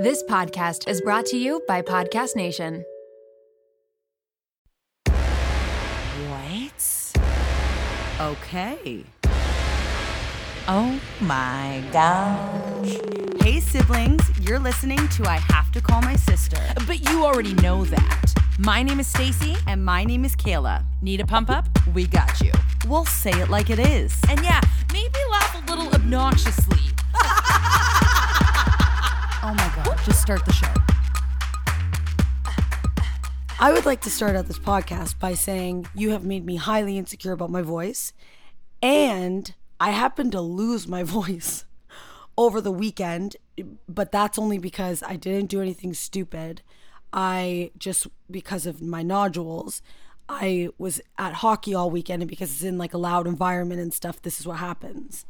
This podcast is brought to you by Podcast Nation. What? Okay. Oh my gosh. Hey, siblings, you're listening to I Have to Call My Sister. But you already know that. My name is Stacey. And my name is Kayla. Need a pump up? We got you. We'll say it like it is. And yeah, maybe laugh a little obnoxiously. Oh my just start the show. I would like to start out this podcast by saying you have made me highly insecure about my voice, and I happened to lose my voice over the weekend, but that's only because I didn't do anything stupid. I just, because of my nodules, I was at hockey all weekend, and because it's in like a loud environment and stuff, this is what happens.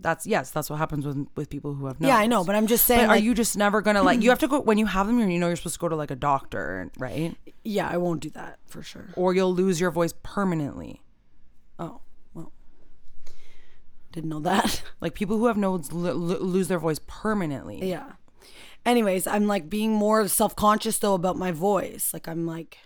That's yes, that's what happens with with people who have no. Yeah, I know, but I'm just saying. But are you just never gonna like? You have to go when you have them. You know, you're supposed to go to like a doctor, right? Yeah, I won't do that for sure. Or you'll lose your voice permanently. Oh, well. Didn't know that. Like people who have nodes l- l- lose their voice permanently. Yeah. Anyways, I'm like being more self conscious though about my voice. Like I'm like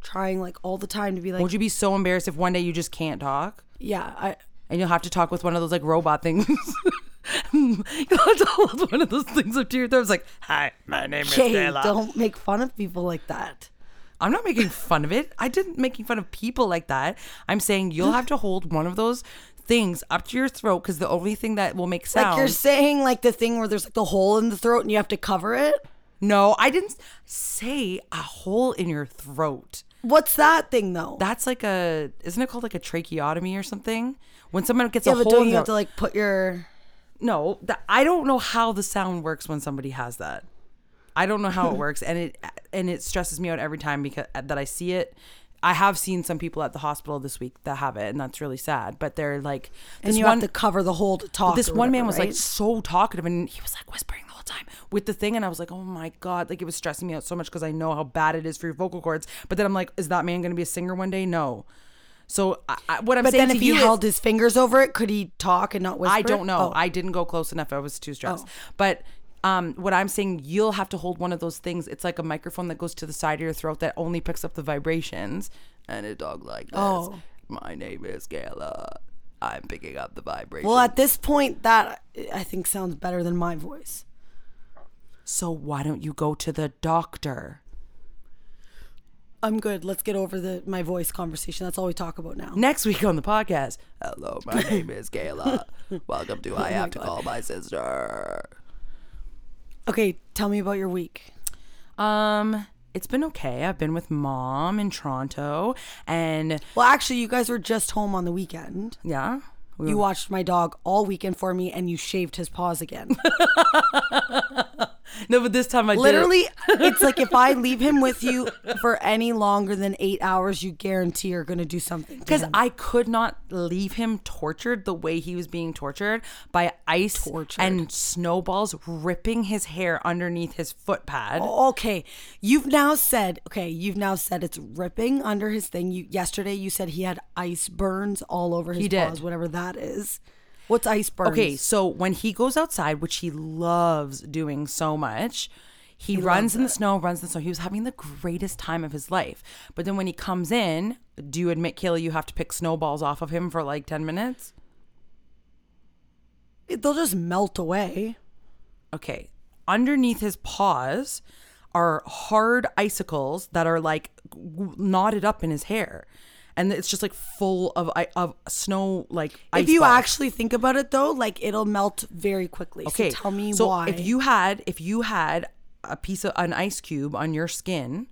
trying like all the time to be like, Would you be so embarrassed if one day you just can't talk yeah, I and you'll have to talk with one of those like robot things? you'll have to hold one of those things up to your throat. It's like, hi, my name is Kayla. don't make fun of people like that. I'm not making fun of it. I didn't making fun of people like that. I'm saying you'll have to hold one of those things up to your throat because the only thing that will make sound. Like you're saying like the thing where there's like the hole in the throat and you have to cover it. No, I didn't say a hole in your throat. What's that thing though? That's like a isn't it called like a tracheotomy or something? When someone gets yeah, a but hole don't in you their, have to like put your no, that, I don't know how the sound works when somebody has that. I don't know how it works, and it and it stresses me out every time because that I see it. I have seen some people at the hospital this week that have it, and that's really sad. But they're like, and this you one, have to cover the hole to talk. this one man whatever, was like so talkative, and he was like whispering the whole time with the thing, and I was like, oh my god, like it was stressing me out so much because I know how bad it is for your vocal cords. But then I'm like, is that man going to be a singer one day? No. So I, what I'm But saying then to if he is- held his fingers over it, could he talk and not whisper? I don't know. Oh. I didn't go close enough. I was too stressed. Oh. But um, what I'm saying, you'll have to hold one of those things. It's like a microphone that goes to the side of your throat that only picks up the vibrations. And a dog like this. Oh. My name is Kayla. I'm picking up the vibrations. Well, at this point, that I think sounds better than my voice. so why don't you go to the doctor? I'm good. Let's get over the my voice conversation. That's all we talk about now. Next week on the podcast. Hello, my name is Kayla. Welcome to I my Have to God. Call My Sister. Okay, tell me about your week. Um, it's been okay. I've been with mom in Toronto, and Well, actually, you guys were just home on the weekend. yeah, we You were- watched my dog all weekend for me, and you shaved his paws again. no, but this time I did it. Literally, it's like if I leave him with you for any longer than eight hours, you guarantee you're going to do something. because. I could not leave him tortured the way he was being tortured by ice Tortured. and snowballs ripping his hair underneath his foot pad. Okay, you've now said okay. You've now said it's ripping under his thing. You yesterday you said he had ice burns all over his He did. whatever that is. What's ice burns? Okay, so when he goes outside, which he loves doing so much, he, runs in the snow, runs in the snow. He was having the greatest time of his life. But then when he comes in, do you admit, Kayla, you have to pick snowballs off of him for like 10 minutes? It- they'll just melt away. okay, underneath his paws are hard icicles that are like knotted up in his hair. And it's just like full of of snow, like ice if you actually think about it, though, like it'll melt very quickly. okay, so tell me so why. if you had if you had a piece of an ice cube on your skin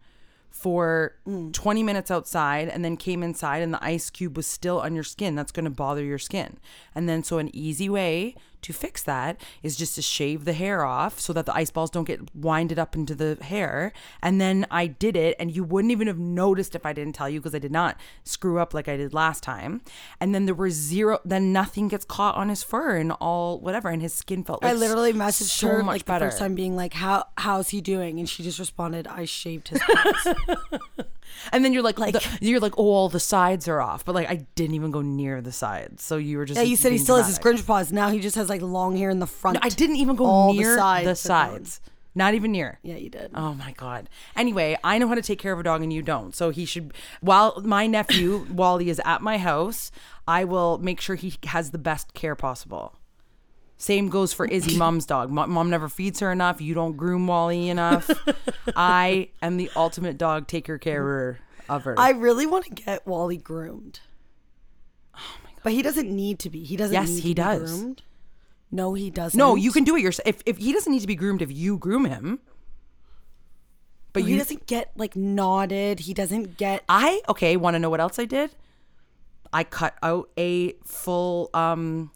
for Mm. 20 minutes outside and then came inside and the ice cube was still on your skin, that's going to bother your skin. And then, so an easy way to fix that is just to shave the hair off so that the ice balls don't get winded up into the hair. And then I did it, and you wouldn't even have noticed if I didn't tell you because I did not screw up like I did last time. And then there were zero, then nothing gets caught on his fur and all whatever, and his skin felt like I literally messaged so her much like better. the first time, being like, "How how's he doing?" And she just responded, "I shaved his paws." And then you're like, the- you're like, oh, all the sides are off, but like I didn't even go near the sides, so you were just. Yeah, you said he still has his dramatic. Grinch paws. Now he just has like long hair in the front. No, I didn't even go All near the sides. the sides. Not even near. Yeah, you did. Oh my god. Anyway, I know how to take care of a dog and you don't. So he should while my nephew Wally is at my house, I will make sure he has the best care possible. Same goes for Izzy, mom's dog. Mom, mom never feeds her enough. You don't groom Wally enough. I am the ultimate dog taker carer of her. I really want to get Wally groomed. Oh my god! But he doesn't need to be. He doesn't. Yes, need he to be does. groomed. No, he doesn't. no, you can do it yourself. If, if he doesn't need to be groomed, if you groom him, but He you doesn't get like knotted. He doesn't get. I okay, want to know what else I did? I cut out a full um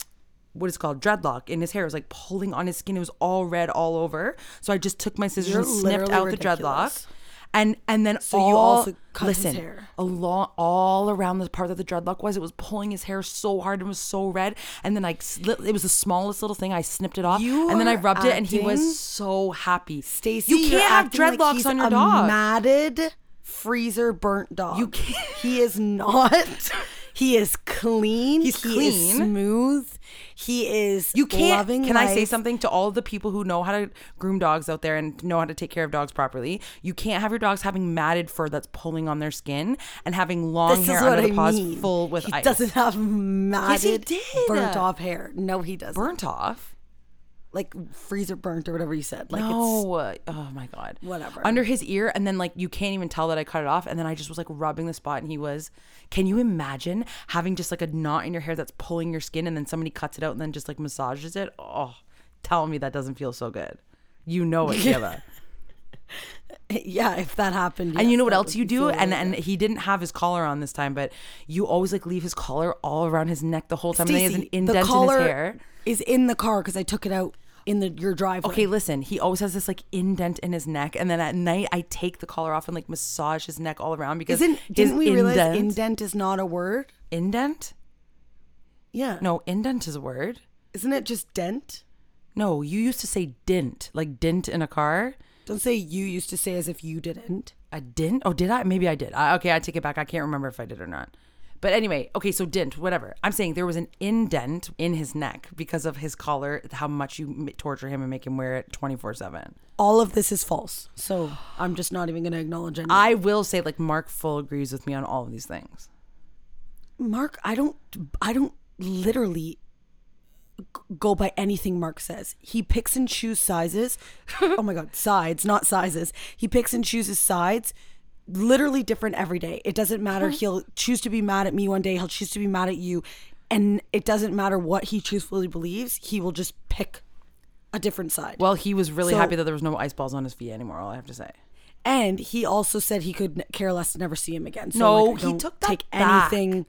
what is called dreadlock in his hair. It was like pulling on his skin. It was all red all over. So I just took my scissors You're and snipped out ridiculous. the dreadlock. And and then So you all, also cut his listen, hair. along all around the part that the dreadlock was, it was pulling his hair so hard and was so red. And then I sli- it was the smallest little thing. I snipped it off, You and then I rubbed it, and he was so happy. Stacey, you can't have like dreadlocks he's on your a dog. Matted, freezer burnt dog. You can't- He is not. He is clean. He's he Is clean. smooth. He is. You can't. Loving can I say something to all the people who know how to groom dogs out there and know how to take care of dogs properly? You can't have your dogs having matted fur that's pulling on their skin and having long This hair under I the paws mean. full with he ice. doesn't have matted, did. burnt off hair. No, he doesn't. burnt off. Like freezer burnt or whatever you said. Like it's no. uh, oh my god. Whatever. Under his ear, and then like you can't even tell that I cut it off, and then I just was like rubbing the spot, and he was. Can you imagine having just like a knot in your hair that's pulling your skin, and then somebody cuts it out and then just like massages it? Oh, tell me that doesn't feel so good. You know it, Kayla. yeah. If that happened, and you know what else you do and and he didn't have his collar on this time but you always like leave his collar all around his neck the whole time and he has an Stacey, the indent in his hair is in the car because I took it out in the your driveway. okay listen he always has this like indent in his neck and then at night i take the collar off and like massage his neck all around because Isn't didn't we realize indent- indent is not a word? indent Yeah. no indent is a word Isn't it just dent? no you used to say dint like dint in a car Don't say you used to say as if you didn't. A dint? Oh, did I? Maybe I did. I, okay, I take it back. I can't remember if I did or not. But anyway, okay, so dent, whatever. I'm saying there was an indent in his neck because of his collar, how much you torture him and make him wear it 24 7. All of this is false. So I'm just not even going to acknowledge any. I will say, like, Mark full agrees with me on all of these things. Mark, I don't. I don't literally go by anything Mark says. He picks and chooses sizes. oh my god, sides, not sizes. He picks and chooses sides. Literally different every day. It doesn't matter. He'll choose to be mad at me one day. He'll choose to be mad at you, and it doesn't matter what he truthfully believes. He will just pick a different side. Well, he was really So- happy that there was no ice balls on his feet anymore, all I have to say. And he also said he could care less to never see him again. So No, like, he took that take back. anything.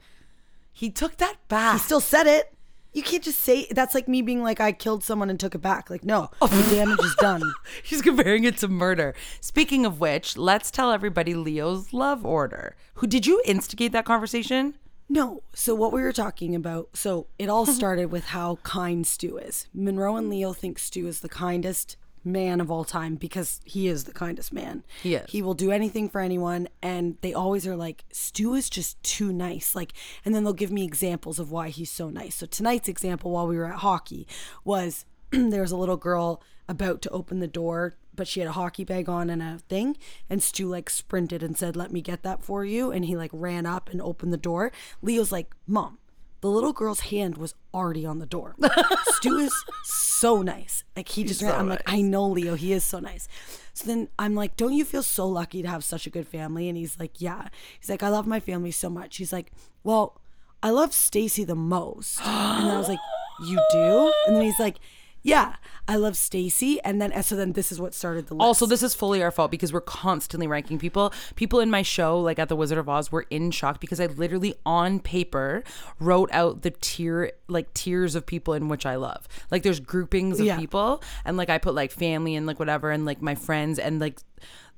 He took that back. He still said it. You can't just say that's like me being like I killed someone and took it back. Like no, the damage is done. She's comparing it to murder. Speaking of which, let's tell everybody Leo's love order. Who did you instigate that conversation? No. So what we were talking about. So it all started with how kind Stu is. Monroe and Leo think Stu is the kindest man of all time because he is the kindest man. He is. He will do anything for anyone, and they always are like, Stu is just too nice. Like, and then they'll give me examples of why he's so nice. So tonight's example, while we were at hockey, was there was a little girl about to open the door, but she had a hockey bag on and a thing, and Stu like sprinted and said, "Let me get that for you," and he like ran up and opened the door. Leo's like, "Mom." The little girl's hand was already on the door. Stu is so nice. Like he just ran. I'm like, I know Leo. He is so nice. So then I'm like, don't you feel so lucky to have such a good family? And he's like, yeah. He's like, I love my family so much. He's like, well, I love Stacey the most. And I was like, you do? And then he's like, yeah, I love Stacey. And then so then this is what started the list. Also, this is fully our fault because we're constantly ranking people. People in my show, like at the Wizard of Oz, were in shock because I literally on paper wrote out the tier, like tiers of people in which I love. Like there's groupings of Yeah. people, and like I put like family and like whatever, and like my friends, and like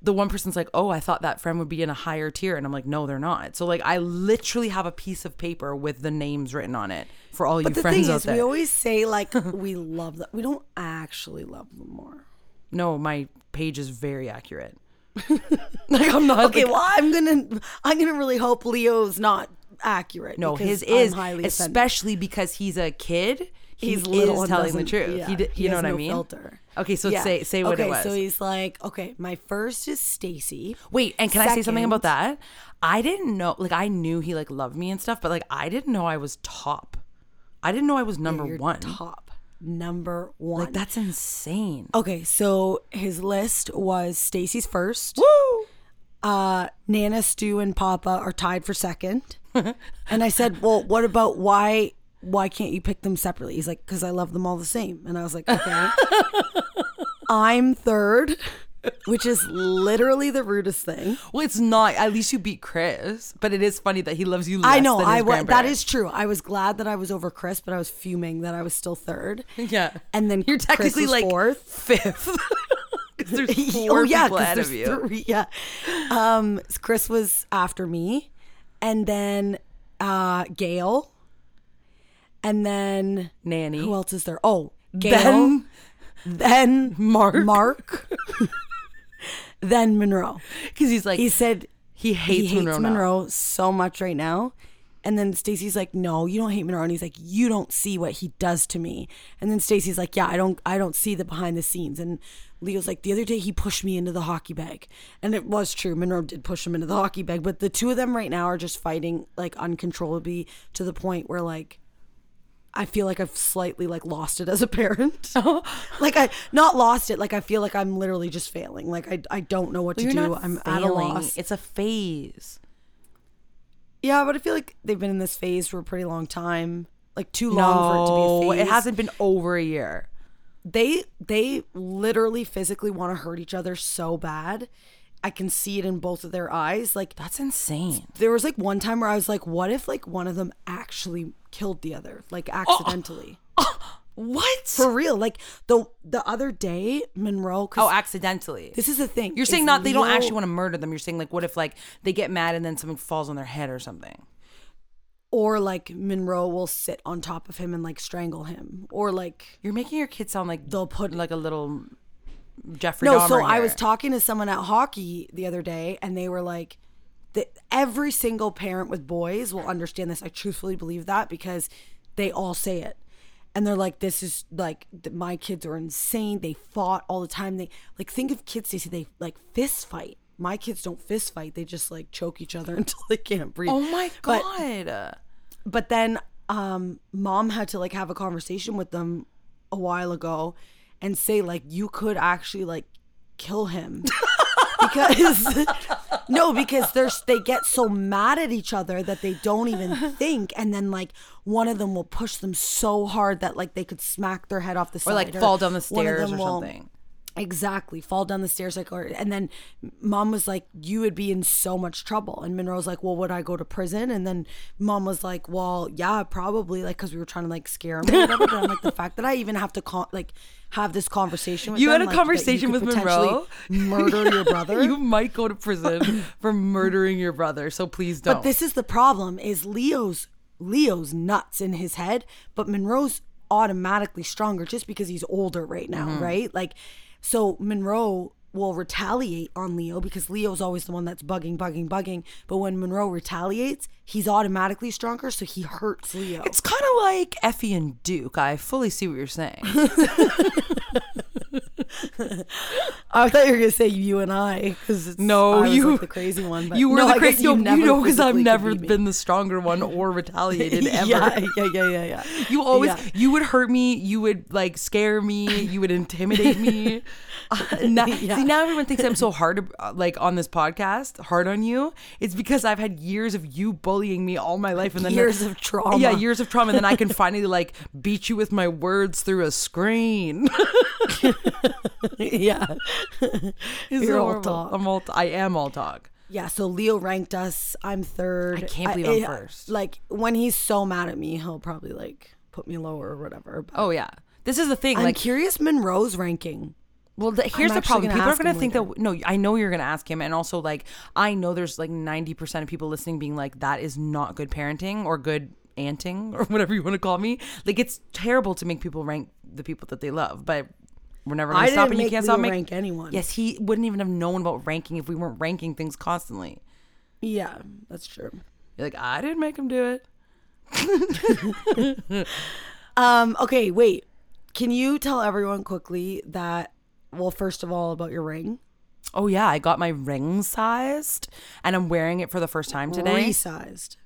the one person's like, oh, I thought that friend would be in a higher tier, and I'm like, no, they're not. So like I literally have a piece of paper with the names written on it for all you the friends thing out is, there. we always say like we love them. We don't actually love them more. no, my page is very accurate. like I'm not. Okay, like- well, I'm gonna I'm gonna really hope Leo's not accurate. no, his I'm is highly offended. especially because he's a kid. He He's little is telling the truth. yeah, he, d- he you know what I mean? filter. Okay, so Yeah. say say what okay, it was. so he's like, okay, my first is Stacey. Wait, and can I say something about that? I didn't know. Like I knew he like loved me and stuff, but like I didn't know I was top. I didn't know I was number You're one. top number one. Like that's insane. Okay, so his list was Stacey's first. Woo! Uh, Nana, Stu, and Papa are tied for second. and I said, "Well, what about why? Why can't you pick them separately?" He's like, "Because I love them all the same." And I was like, "Okay." I'm third, which is literally the rudest thing. Well, it's not. At least you beat Chris, but it is funny that he loves you. Less I know. Than I his wa- that grandparents. true. I was glad that I was over Chris, but I was fuming that I was still third. Yeah. And then You're technically was like fourth. fifth. there's four oh yeah, people ahead of you. three- yeah. Um, Chris was after me, and then uh, Gail, and then Nanny. Who else is there? Oh, Gail. Then then Mark. Mark. then Monroe. Because he's like He said he hates, he hates Monroe. Monroe, so much right now. And then Stacey's like, "No, you don't hate Monroe." And he's like, "You don't see what he does to me." And then Stacey's like, "Yeah, I don't, I don't see the behind the scenes." And Leo's like, "The other day he pushed me into the hockey bag," and it was true. Monroe did push him into the hockey bag, but the two of them right now are just fighting like uncontrollably to the point where like. I feel like I've slightly like lost it as a parent. like I not lost it. Like I feel like I'm literally just failing. Like I I don't know what Well, to do. I'm at a failing. loss. It's a phase. Yeah, but I feel like they've been in this phase for a pretty long time. Like too long for it to be No, a phase. it hasn't been over a year. They they literally physically want to hurt each other so bad. I can see it in both of their eyes. Like That's insane. there was like one time where I was like, what if like one of them actually killed the other, like uh, accidentally? Uh, uh, what? For real. Like the the other day, Monroe. oh, accidentally. this is the thing. You're saying not they don't actually want to murder them. You're saying like what if like they get mad and then something falls on their head or something. or like Monroe will sit on top of him and like strangle him, or like You're making your kid sound like They'll put- like a little Jeffrey no Dahmer so i here. was talking to someone at hockey the other day and they were like that every single parent with boys will understand this. I truthfully believe that because they all say it. And they're like this is like my kids are insane. They fought all the time. They like think of kids they say they like fist fight. My kids don't fist fight. They just like choke each other until they can't breathe. Oh my But- god. but then um mom had to like have a conversation with them a while ago and say like you could actually like kill him because no because there's they get so mad at each other that they don't even think and then like one of them will push them so hard that like they could smack their head off the side Or like fall down the stairs or will- something. Exactly. Fall down the stairs like or and then mom was like, You would be in so much trouble. And Monroe's like, Well, would I go to prison? And then mom was like, Well, yeah, probably, like because we were trying to like scare him or whatever. but I'm like, the fact that I even have to call like have this conversation with You had a like, conversation with Monroe? Murder your brother. you might go to prison for murdering your brother, so please don't. But this is the problem: is Leo's Leo's nuts in his head, but Monroe's automatically stronger just because he's older right now, Mm-hmm. right? Like, so Monroe will retaliate on Leo because Leo's always the one that's bugging, bugging, bugging. But when Monroe retaliates, he's automatically stronger, so he hurts Leo. It's kind of like Effie and Duke. I fully see what you're saying. I thought you were gonna say you and I because No, I you like the crazy one. But you were no, the crazy. No, never you know because I've never me. been the stronger one or retaliated ever. yeah, yeah, yeah, yeah, yeah. You always Yeah. you would hurt me. You would like scare me. You would intimidate me. Uh, now, Yeah. See now everyone thinks I'm so hard uh, like on this podcast, hard on you. It's because I've had years of you bullying me all my life, and then Years of trauma. Yeah, years of trauma, and then I can finally like beat you with my words through a screen. yeah. It's You're all talk. I'm all. I am all talk. Yeah, so Leo ranked us. I'm third. I can't believe I'm first. Like when he's so mad at me, he'll probably like put me lower or whatever. Oh yeah, this is the thing. I'm like curious Monroe's ranking. Well, the, here's the problem. People are going to think later. that no, I know you're going to ask him, and also like I know there's like 90 percent of people listening being like that is not good parenting or good anting or whatever you want to call me. Like it's terrible to make people rank the people that they love, but We're never I gonna stop, and you can't stop making. rank anyone. Yes, he wouldn't even have known about ranking if we weren't ranking things constantly. Yeah, that's true. You're like, I didn't make him do it. Um, okay, wait. Can you tell everyone quickly that well, first of all, about your ring? Oh yeah, I got my ring sized, and I'm wearing it for the first time today. Resized.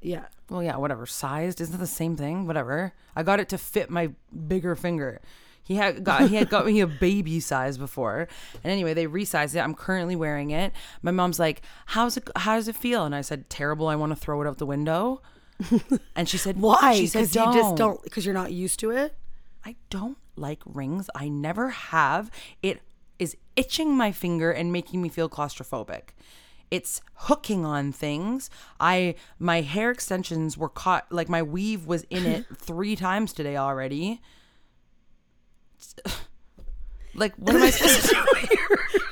Yeah. well, yeah, whatever. Sized isn't the same thing. Whatever. I got it to fit my bigger finger. He had got he had got me a baby size before, and anyway, they resized it. I'm currently wearing it. My mom's like, "How's it? How does it feel?" And I said, "Terrible. I want to throw it out the window." and she said, Why? She said, Because you just don't because you're not used to it. I don't like rings. I never have. It is itching my finger and making me feel claustrophobic. It's hooking on things. I my hair extensions were caught like my weave was in it 3 times today already. Like what am I supposed to do here?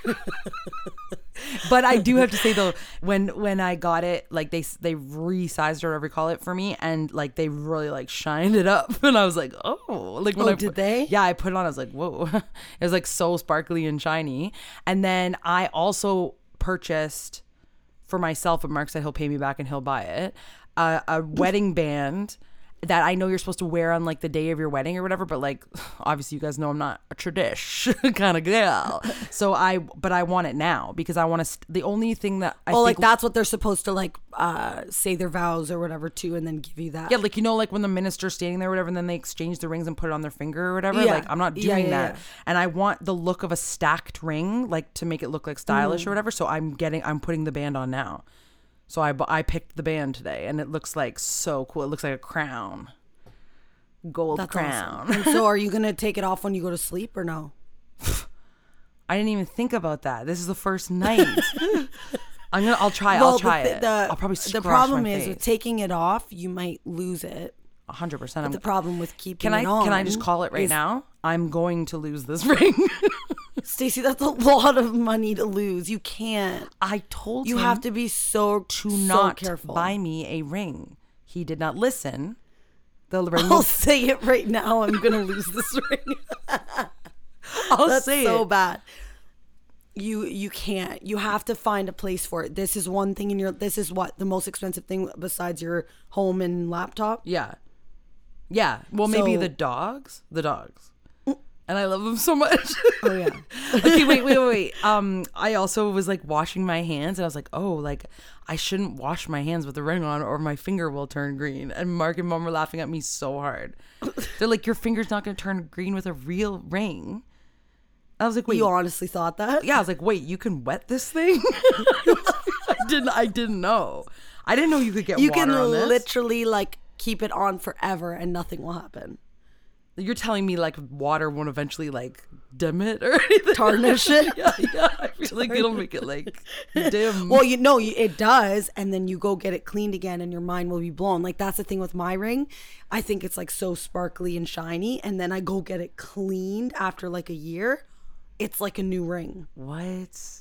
but I do have to say though, when when I got it, like they they resized or whatever you call it for me, and like they really like shined it up, and I was like, oh, like when Oh, I did put- they? Yeah, I put it on. I was like, whoa, it was like so sparkly and shiny. And then I also purchased for myself, and Mark said he'll pay me back and he'll buy it, uh, a wedding band that I know you're supposed to wear on like the day of your wedding or whatever, but like obviously you guys know I'm not a tradish kind of girl. So I, but I want it now because I want to. St- the only thing that I Oh, like that's what they're supposed to like uh say their vows or whatever to, and then give you that. Yeah, like you know, like when the minister's standing there, or whatever, and then they exchange the rings and put it on their finger or whatever. Yeah. Like I'm not doing yeah, that, yeah. and I want the look of a stacked ring, like to make it look like stylish Mm. or whatever. So I'm getting, I'm putting the band on now. So I I picked the band today, and it looks like so cool. It looks like a crown, gold That's crown. awesome. And so, are you gonna take it off when you go to sleep or no? I didn't even think about that. This is the first night. I'm gonna. I'll try. I'll try thi- it. The, I'll probably the problem is with face. taking it off, you might lose it. hundred percent. But the problem with keeping Can I it on, can I just call it right is- now? I'm going to lose this ring. Stacey, that's a lot of money to lose. You can't. I told You him have to be so to so not careful. buy me a ring. He did not listen. The ring. I'll will- say it right now. I'm gonna lose this ring. I'll That's say so it. bad. You you can't. You have to find a place for it. This is one thing in your. This is what the most expensive thing besides your home and laptop. Yeah. Yeah. Well, maybe So- the dogs. The dogs. And I love them so much. Oh yeah. okay, wait, wait, wait, wait. Um, I also was like washing my hands, and I was like, oh, like I shouldn't wash my hands with the ring on, or my finger will turn green. And Mark and Mom were laughing at me so hard. They're like, your finger's not going to turn green with a real ring. I was like, wait, you honestly thought that? yeah. I was like, wait, you can wet this thing? I didn't. I didn't know. I didn't know you could get You water can on this. literally like keep it on forever and nothing will happen. You're telling me like water won't eventually like dim it or anything? Tarnish it. yeah, yeah. I feel like it'll make it like dim. Well, you know it does, and then you go get it cleaned again, and your mind will be blown. Like that's the thing with my ring. I think it's like so sparkly and shiny, and then I go get it cleaned after like a year. It's like a new ring, what?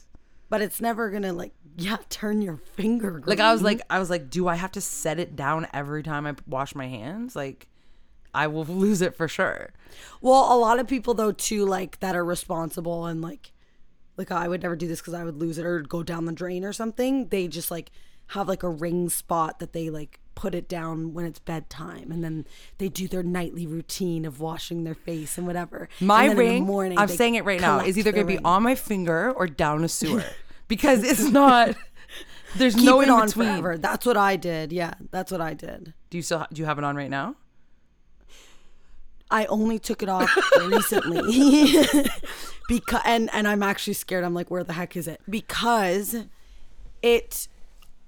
but it's never gonna like yeah turn your finger. Green. Like I was like I was like, do I have to set it down every time I wash my hands? Like I will lose it for sure. well, a lot of people though too like that are responsible and like like I would never do this because I would lose it or go down the drain or something. They just like have like a ring spot that they like put it down when it's bedtime and then they do their nightly routine of washing their face and whatever. My And then in the ring, morning, I'm saying it right now, is either going to be on my finger or down a sewer because it's not. There's Keep no in on between. forever. That's what I did. Yeah, that's what I did. Do you still do you have it on right now? I only took it off recently because and and I'm actually scared. I'm like, where the heck is it? Because it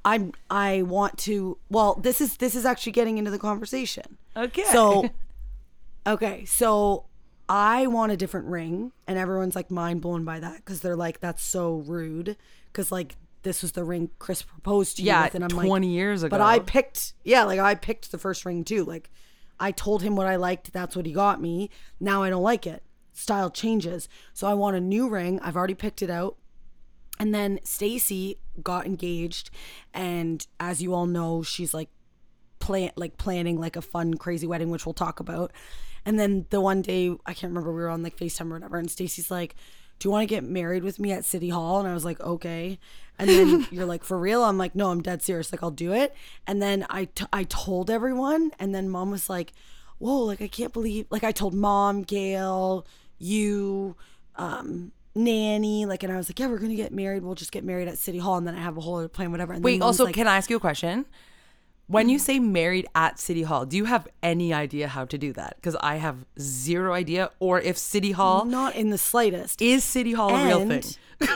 I'm I want to well, this is this is actually getting into the conversation. Okay. So okay, so I want a different ring and everyone's like mind blown by that because they're like, that's so rude. Cause like this was the ring Chris proposed to you Yeah, with, and I'm 20 like, years ago. But I picked, yeah, like I picked the first ring too. Like I told him what I liked. That's what he got me. Now I don't like it. Style changes. So I want a new ring. I've already picked it out. And then Stacey got engaged, and as you all know, she's like plan like planning like a fun crazy wedding, which we'll talk about. And then the one day, I can't remember, we were on like FaceTime or whatever, and Stacey's like, Do you want to get married with me at City Hall? And I was like, Okay. And then you're like, For real? I'm like, No, I'm dead serious. Like, I'll do it. And then I, t- I told everyone, and then mom was like, Whoa, like, I can't believe, like, I told mom, Gail, you, um, nanny like and i was like yeah we're gonna get married we'll just get married at city hall and then i have a whole other plan whatever and then Wait, also, like, can I ask you a question? When you mm. say married at City Hall, do you have any idea how to do that? Because I have zero idea. Or if City Hall not in the slightest is City Hall a real thing?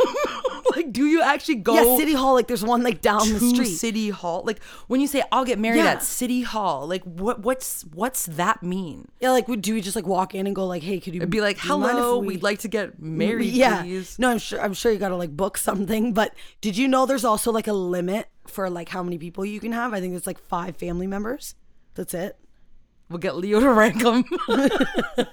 Like, do you actually go? yeah city hall like there's one like down the street City Hall. Like when you say I'll get married Yeah. at City Hall, like what what's what's that mean? Yeah, like, do we just like walk in and go like, "Hey, could you It'd be like, do you mind if hello, we- we'd like to get mm, married, yeah. please. No, I'm sure. I'm sure you got to like book something. But did you know there's also like a limit for like how many people you can have? I think it's like five family members. That's it. We'll get Leo to rank them.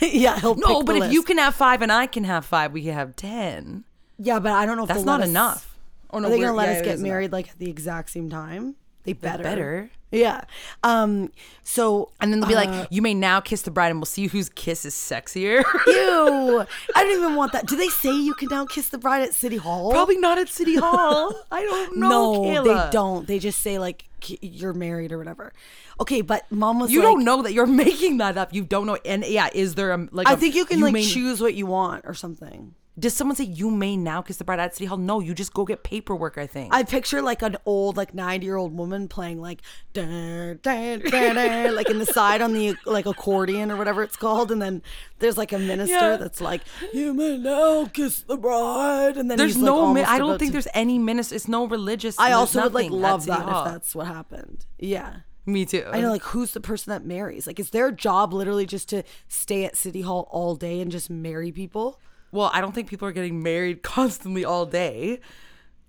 yeah, he'll no, but if you can have five and I can have five, we can have ten. yeah, but I don't know if That's not us- enough. Oh no, Are they gonna let yeah, us get is enough. married like at the exact same time? They better. better. Yeah. Um. So And then they'll be uh, like, "You may now kiss the bride, and we'll see whose kiss is sexier." Ew! I don't even want that. Do they say you can now kiss the bride at City Hall? Probably not at City Hall. I don't know. no, Kayla. they don't. They just say like you're married or whatever. Okay, but mom was You like, don't know that you're making that up. You don't know. And yeah, is there a like? I a- think you can like may- choose what you want or something. Does someone say you may now kiss the bride at City Hall? No, you just go get paperwork. I think. I picture like an old like 90 year old woman playing like dun, like in the side on the like accordion or whatever it's called and then there's like a minister Yeah. that's like you may now kiss the bride and then there's he's, like, no. mi- I don't think to- there's any minister. It's no religious. I also would like love that if that's what happened. Yeah. Me too. I know, like, who's the person that marries? Like, is their job literally just to stay at City Hall all day and just marry people Well, I don't think people are getting married constantly all day,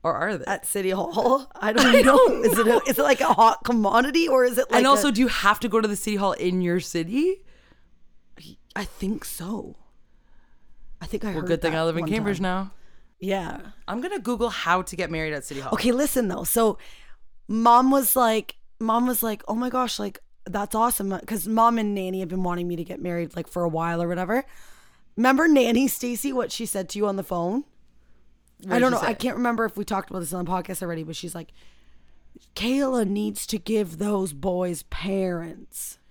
or are they? at City Hall? I don't know. Is it a, is it like a hot commodity or is it like? and also, a- do you have to go to the city hall in your city? I think so. I think I heard. Well, good thing I live in Cambridge time. now. Yeah. I'm gonna Google how to get married at city hall. Okay, listen though. So, mom was like, mom was like, oh my gosh, like that's awesome because mom and nanny have been wanting me to get married like for a while or whatever. Remember nanny Stacey what she said to you on the phone? I don't know. I can't remember if we talked about this on the podcast already, but she's like, Kayla needs to give those boys parents.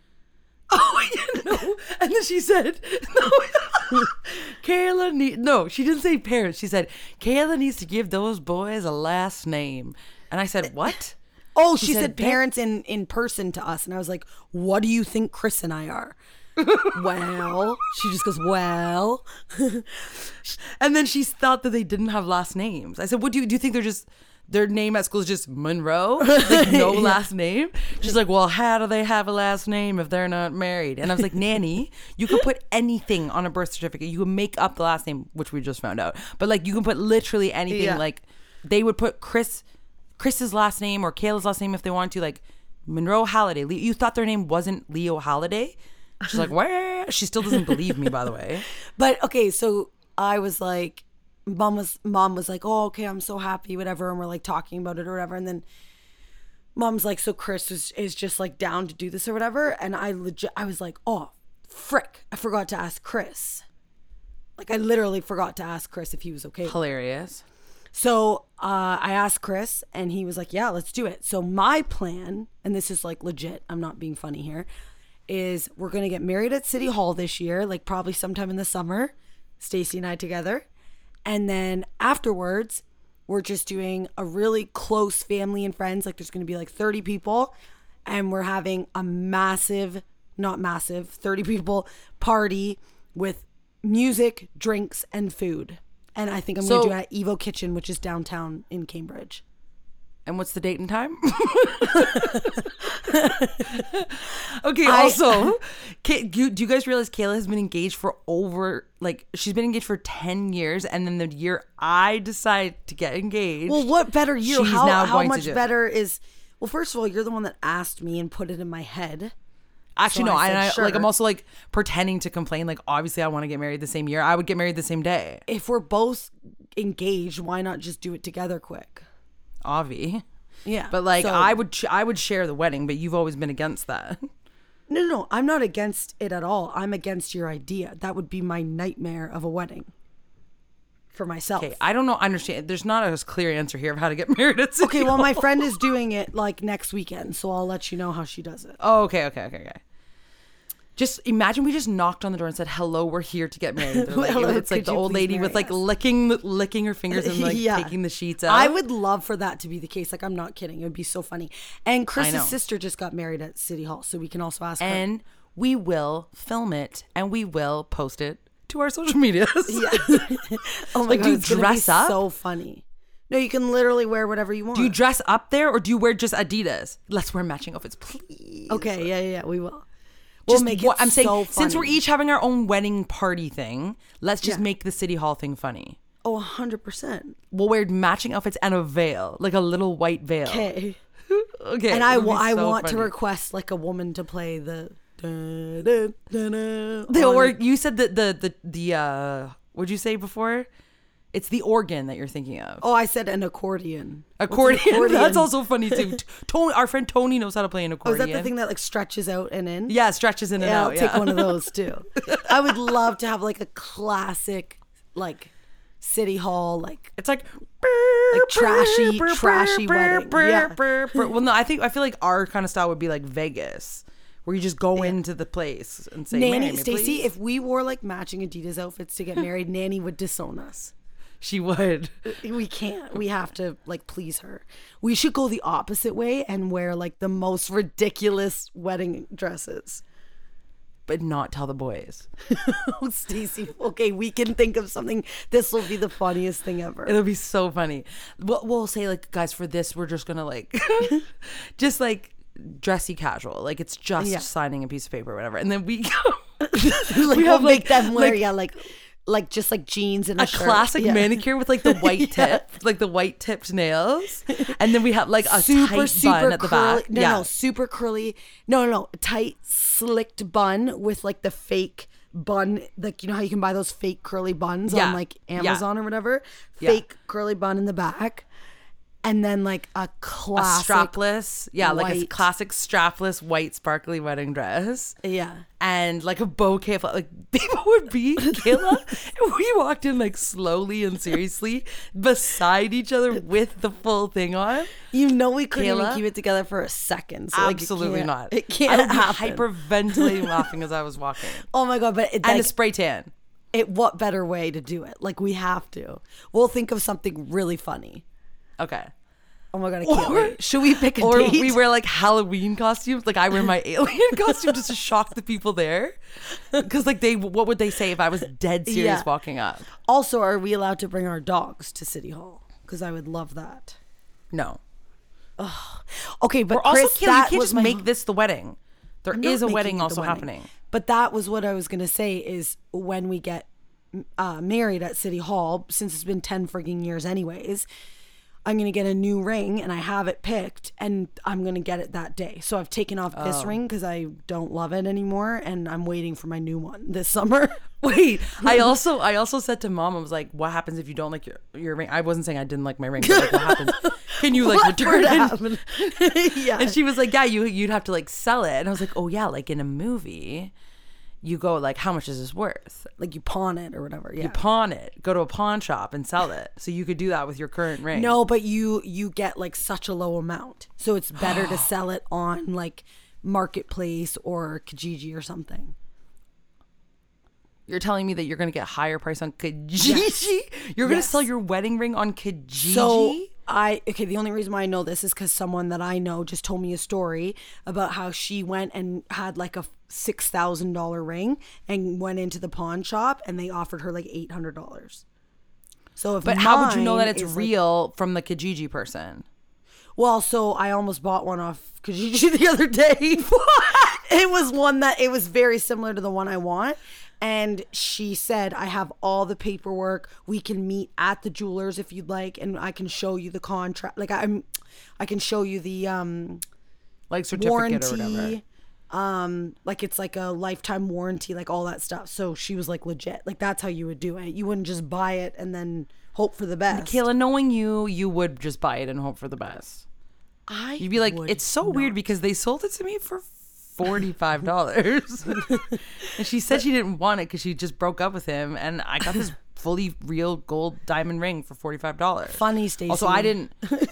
Oh, yeah, no. And then she said, no. Kayla need no, she didn't say parents. She said, Kayla needs to give those boys a last name. And I said, What? Oh, she, She said, said, parents in in person to us, and I was like, "What do you think Chris and I are?" Well, she just goes, "Well, And then she thought that they didn't have last names. I said, What do you do you think they're just their name at school is just Monroe? Like no last name? She's like, Well, how do they have a last name if they're not married? And I was like, Nanny, you can put anything on a birth certificate. You can make up the last name, which we just found out. But like you can put literally anything. Yeah. Like they would put Chris Chris's last name or Kayla's last name if they want to, like Monroe Halliday. You thought their name wasn't Leo Halliday? She's like, Where? She still doesn't believe me, by the way. But okay, so I was like, mom was mom was like, oh, okay, I'm so happy, whatever, and we're like talking about it or whatever, and then mom's like, so Chris is is just like down to do this or whatever, and I legit, I was like, oh, frick, I forgot to ask Chris. Like I literally forgot to ask Chris if he was okay. Hilarious. So uh, I asked Chris, and he was like, "Yeah, let's do it." So my plan, and this is like legit, I'm not being funny here, is we're gonna get married at City Hall this year, like probably sometime in the summer, Stacy and I together, and then afterwards, we're just doing a really close family and friends. Like there's gonna be like 30 people, and we're having a massive, not massive, 30 people party with music, drinks, and food. And I think I'm So- gonna do it at Evo Kitchen, which is downtown in Cambridge. And what's the date and time? okay. I- also, Kay, do, you, do you guys realize Kayla has been engaged for over like she's been engaged for ten years, and then the year I decide to get engaged, Well, what better year? She's how now how going to much do better is? Well, first of all, you're the one that asked me and put it in my head. actually so no, I and I, said like I'm also like pretending to complain. Like obviously, I want to get married the same year. I would get married the same day. If we're both engaged, why not just do it together quick? Avi. Yeah, But like so- I would, ch- I would share the wedding, but you've always been against that. No, no, no, I'm not against it at all. I'm against your idea. That would be my nightmare of a wedding for myself. Okay, I don't know. Understand? There's not a clear answer here of how to get married at Okay, well, my friend is doing it like next weekend, so I'll let you know how she does it. Oh, okay, okay, okay, okay. Just imagine we just knocked on the door and said, "Hello, we're here to get married." Like, Hello, it's like the old lady with like us? licking, licking her fingers and like Yeah. taking the sheets out. I would love for that to be the case. Like, I'm not kidding. It would be so funny. And. Chris's sister just got married at City Hall, so we can also ask her. and we will film it and we will post it to our social medias. Oh my Like, god, do you dress up? So funny. No, you can literally wear whatever you want. Do you dress up there or do you wear just Adidas? Let's wear matching outfits, please. Okay, yeah, yeah, yeah, we will. We'll Just make what- it I'm saying, so since we're each having our own wedding party thing, let's just Yeah. make the city hall thing funny. Oh, 100%. We'll wear matching outfits and a veil, like a little white veil. Okay. Okay. And I, be wa- I so want to request like a woman to play the. dun, dun, The or you said that the the the uh what'd you say before? It's the organ that you're thinking of. Oh, I said an accordion. What's an accordion. That's also funny too. Tony, our friend Tony knows how to play an Oh, accordion. is that the thing that like stretches out and in? Yeah, stretches in and Yeah, out. I'll yeah. take one of those too. I would love to have like a classic, like city hall, like It's like Like trashy- trashy wedding. Yeah. Well, no, I think I feel like our kind of style would be like Vegas, where you just go into the place and say, "Marry Nanny Stacey. If we wore like matching Adidas outfits to get married, Nanny would disown us. She would. We can't. We have to like please her. We should go the opposite way and wear like the most ridiculous wedding dresses. but not tell the boys. Oh, Stacey. Okay, we can think of something. This will be the funniest thing ever. It'll be so funny. We'll, we'll say like, guys, for this, we're just gonna like, just like dressy casual, like it's just Yeah. signing a piece of paper or whatever, and then we go. like we we'll have, make like- them wear like- yeah like like just like jeans and a, a classic Yeah. manicure with like the white Yeah. tip, like the white tipped nails, and then we have like a super tight super bun at the curly. back. No, yeah, no, super curly. No, no, no, tight slicked bun with like the fake bun. Like you know how you can buy those fake curly buns Yeah. on like Yeah. Amazon or whatever. Yeah. Fake curly bun in the back, and then like a a classic strapless, yeah, like a classic strapless white sparkly wedding dress. Yeah. and like a bouquet of like people would be Kayla we walked in like slowly and seriously beside each other with the full thing on. You know we couldn't even keep it together for a second. So like, it Absolutely can't- It can't would be hyperventilating laughing as I was walking. oh my god! But it, And like, a spray tan. it, what better way to do it? Like we have to. We'll think of something really funny. Okay. Oh my god! I can't Or- wait. Should we pick a Or date? we wear like Halloween costumes. Like I wear my alien costume just to shock the people there. Because like they, what would they say if I was dead serious Yeah. walking up? Also, are we allowed to bring our dogs to City Hall? Because I would love that. No. Okay, but Or also, Chris, Kayla, you that can't was just make this the wedding. There is a wedding also wedding. happening. But that was what I was gonna say is when we get uh, married at City Hall, since it's been ten frigging years anyways. I'm gonna get a new ring and I have it picked and I'm gonna get it that day. So I've taken off this Oh. ring because I don't love it anymore and I'm waiting for my new one this summer. Wait, I also I also said to mom, I was like, "What happens if you don't like your your ring?" I wasn't saying I didn't like my ring, but like, what happens? Can you like What return it? yeah. And she was like, "Yeah, you you'd have to like sell it." And I was like, "Oh yeah, like in a movie, you go like, how much is this worth? like you pawn it or whatever. Yeah. You pawn it, go to a pawn shop and sell it. So you could do that with your current ring. No, but you you get like such a low amount. So it's better to sell it on like marketplace or Kijiji or something. you're telling me that you're gonna get higher price on Kijiji. Yes. You're gonna Yes. sell your wedding ring on Kijiji. So I okay, the only reason why I know this is cuz someone that I know just told me a story about how she went and had like a $6,000 ring and went into the pawn shop and they offered her like $800. So if but how would you know that it's is, like- real from the Kijiji person? Well, so I almost bought one off Kijiji the other day. it was one that it was very similar to the one I want. And she said, I have all the paperwork. We can meet at the jewelers if you'd like, and I can show you the contract. Like I'm I can show you the um Like certificate or whatever. Um, like it's like a lifetime warranty, like all that stuff. So she was like legit. Like that's how you would do it. You wouldn't just buy it and then hope for the best. Kayla, knowing you, you would just buy it and hope for the best. I You'd be like, would it's so weird because they sold it to me for forty-five dollars. and she said she didn't want it because she just broke up with him, and I got this fully real gold diamond ring for forty-five dollars. Funny, Stacey. Also, I didn't.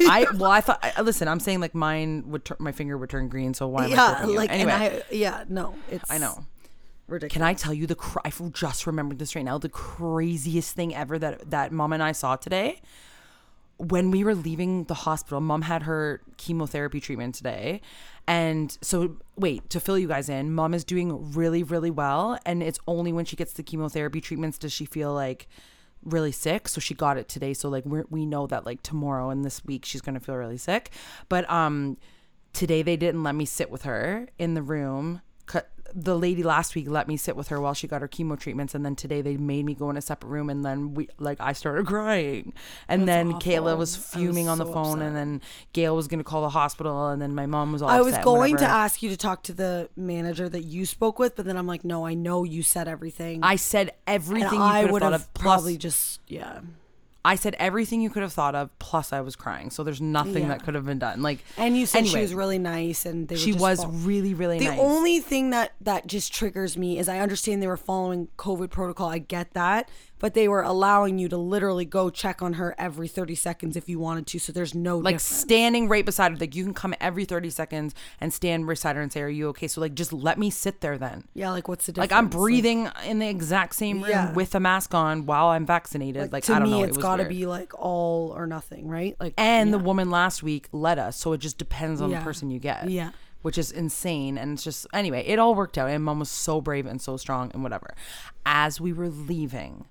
I well, I thought. I, listen, I'm saying like mine would. Tur- my finger would turn green. So why am I Yeah, you? like anyway? and I, yeah, no, it's I know. ridiculous. Can I tell you the? Cr- I just remembered this right now. The craziest thing ever that that mom and I saw today. When we were leaving the hospital, mom had her chemotherapy treatment today. And so, wait, to fill you guys in, mom is doing really, really well. And it's only when she gets the chemotherapy treatments does she feel like really sick. So she got it today. So, like, we're, we know that, like, tomorrow and this week she's going to feel really sick. But, um, today they didn't let me sit with her in the room. The lady last week let me sit with her while she got her chemo treatments, and then today they made me go in a separate room, and then we like I started crying, and then Kayla was fuming on the so phone, and then Gail was gonna call the hospital, and then my mom was all. I was upset, going to ask you to talk to the manager that you spoke with, but then I'm like, no, I know you said everything. I said everything you I could have would have. Plus, probably just yeah. I said everything you could have thought of. Plus, I was crying, so there's nothing Yeah. that could have been done. Like, And you said she was really nice, and they were She was fol- really, really The nice. only thing that that just triggers me is I understand they were following COVID protocol. I get that, but they were allowing you to literally go check on her every 30 seconds if you wanted to. So there's no like difference. standing right beside her. Like you can come every 30 seconds and stand beside her and say, Are you okay? So like just let me sit there then. yeah, like what's the difference? Like I'm breathing in the exact same room Yeah. with a mask on while I'm vaccinated. Like, to I don't me, know. it's it was got to weird. be like all or nothing, right? Like And the woman last week let us, so it just depends on Yeah. the person you get. Yeah. Which is insane. And it's just anyway, it all worked out. And mom was so brave and so strong and whatever. As we were leaving,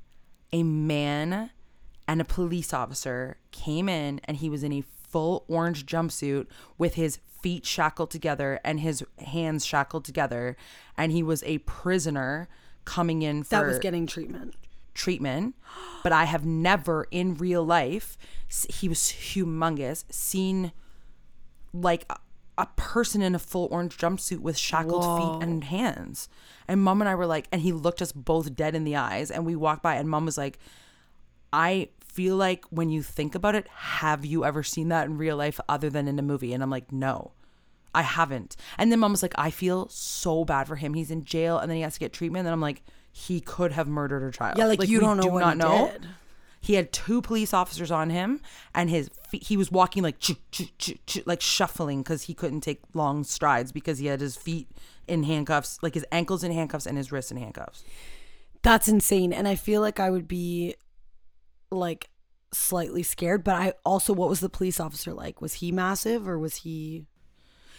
a man and a police officer came in and he was in a full orange jumpsuit with his feet shackled together and his hands shackled together. And he was a prisoner coming in for that was getting treatment. treatment, but I have never in real life, he was humongous, seen like a, a person in a full orange jumpsuit with shackled feet and hands. And mom and I were like, and he looked us both dead in the eyes, and we walked by, and mom was like, I feel like when you think about it, have you ever seen that in real life other than in a movie? And I'm like, no. I haven't. And then mom was like, I feel so bad for him. He's in jail and then he has to get treatment. And I'm like, he could have murdered her child. Yeah, like, you don't know do what not he know. did. He had two police officers on him, and his feet, he was walking like choo, choo, choo, choo, like shuffling because he couldn't take long strides because he had his feet in handcuffs, like his ankles in handcuffs and his wrists in handcuffs. That's insane. And I feel like I would be like slightly scared, but I also what was the police officer like? Was he massive or was he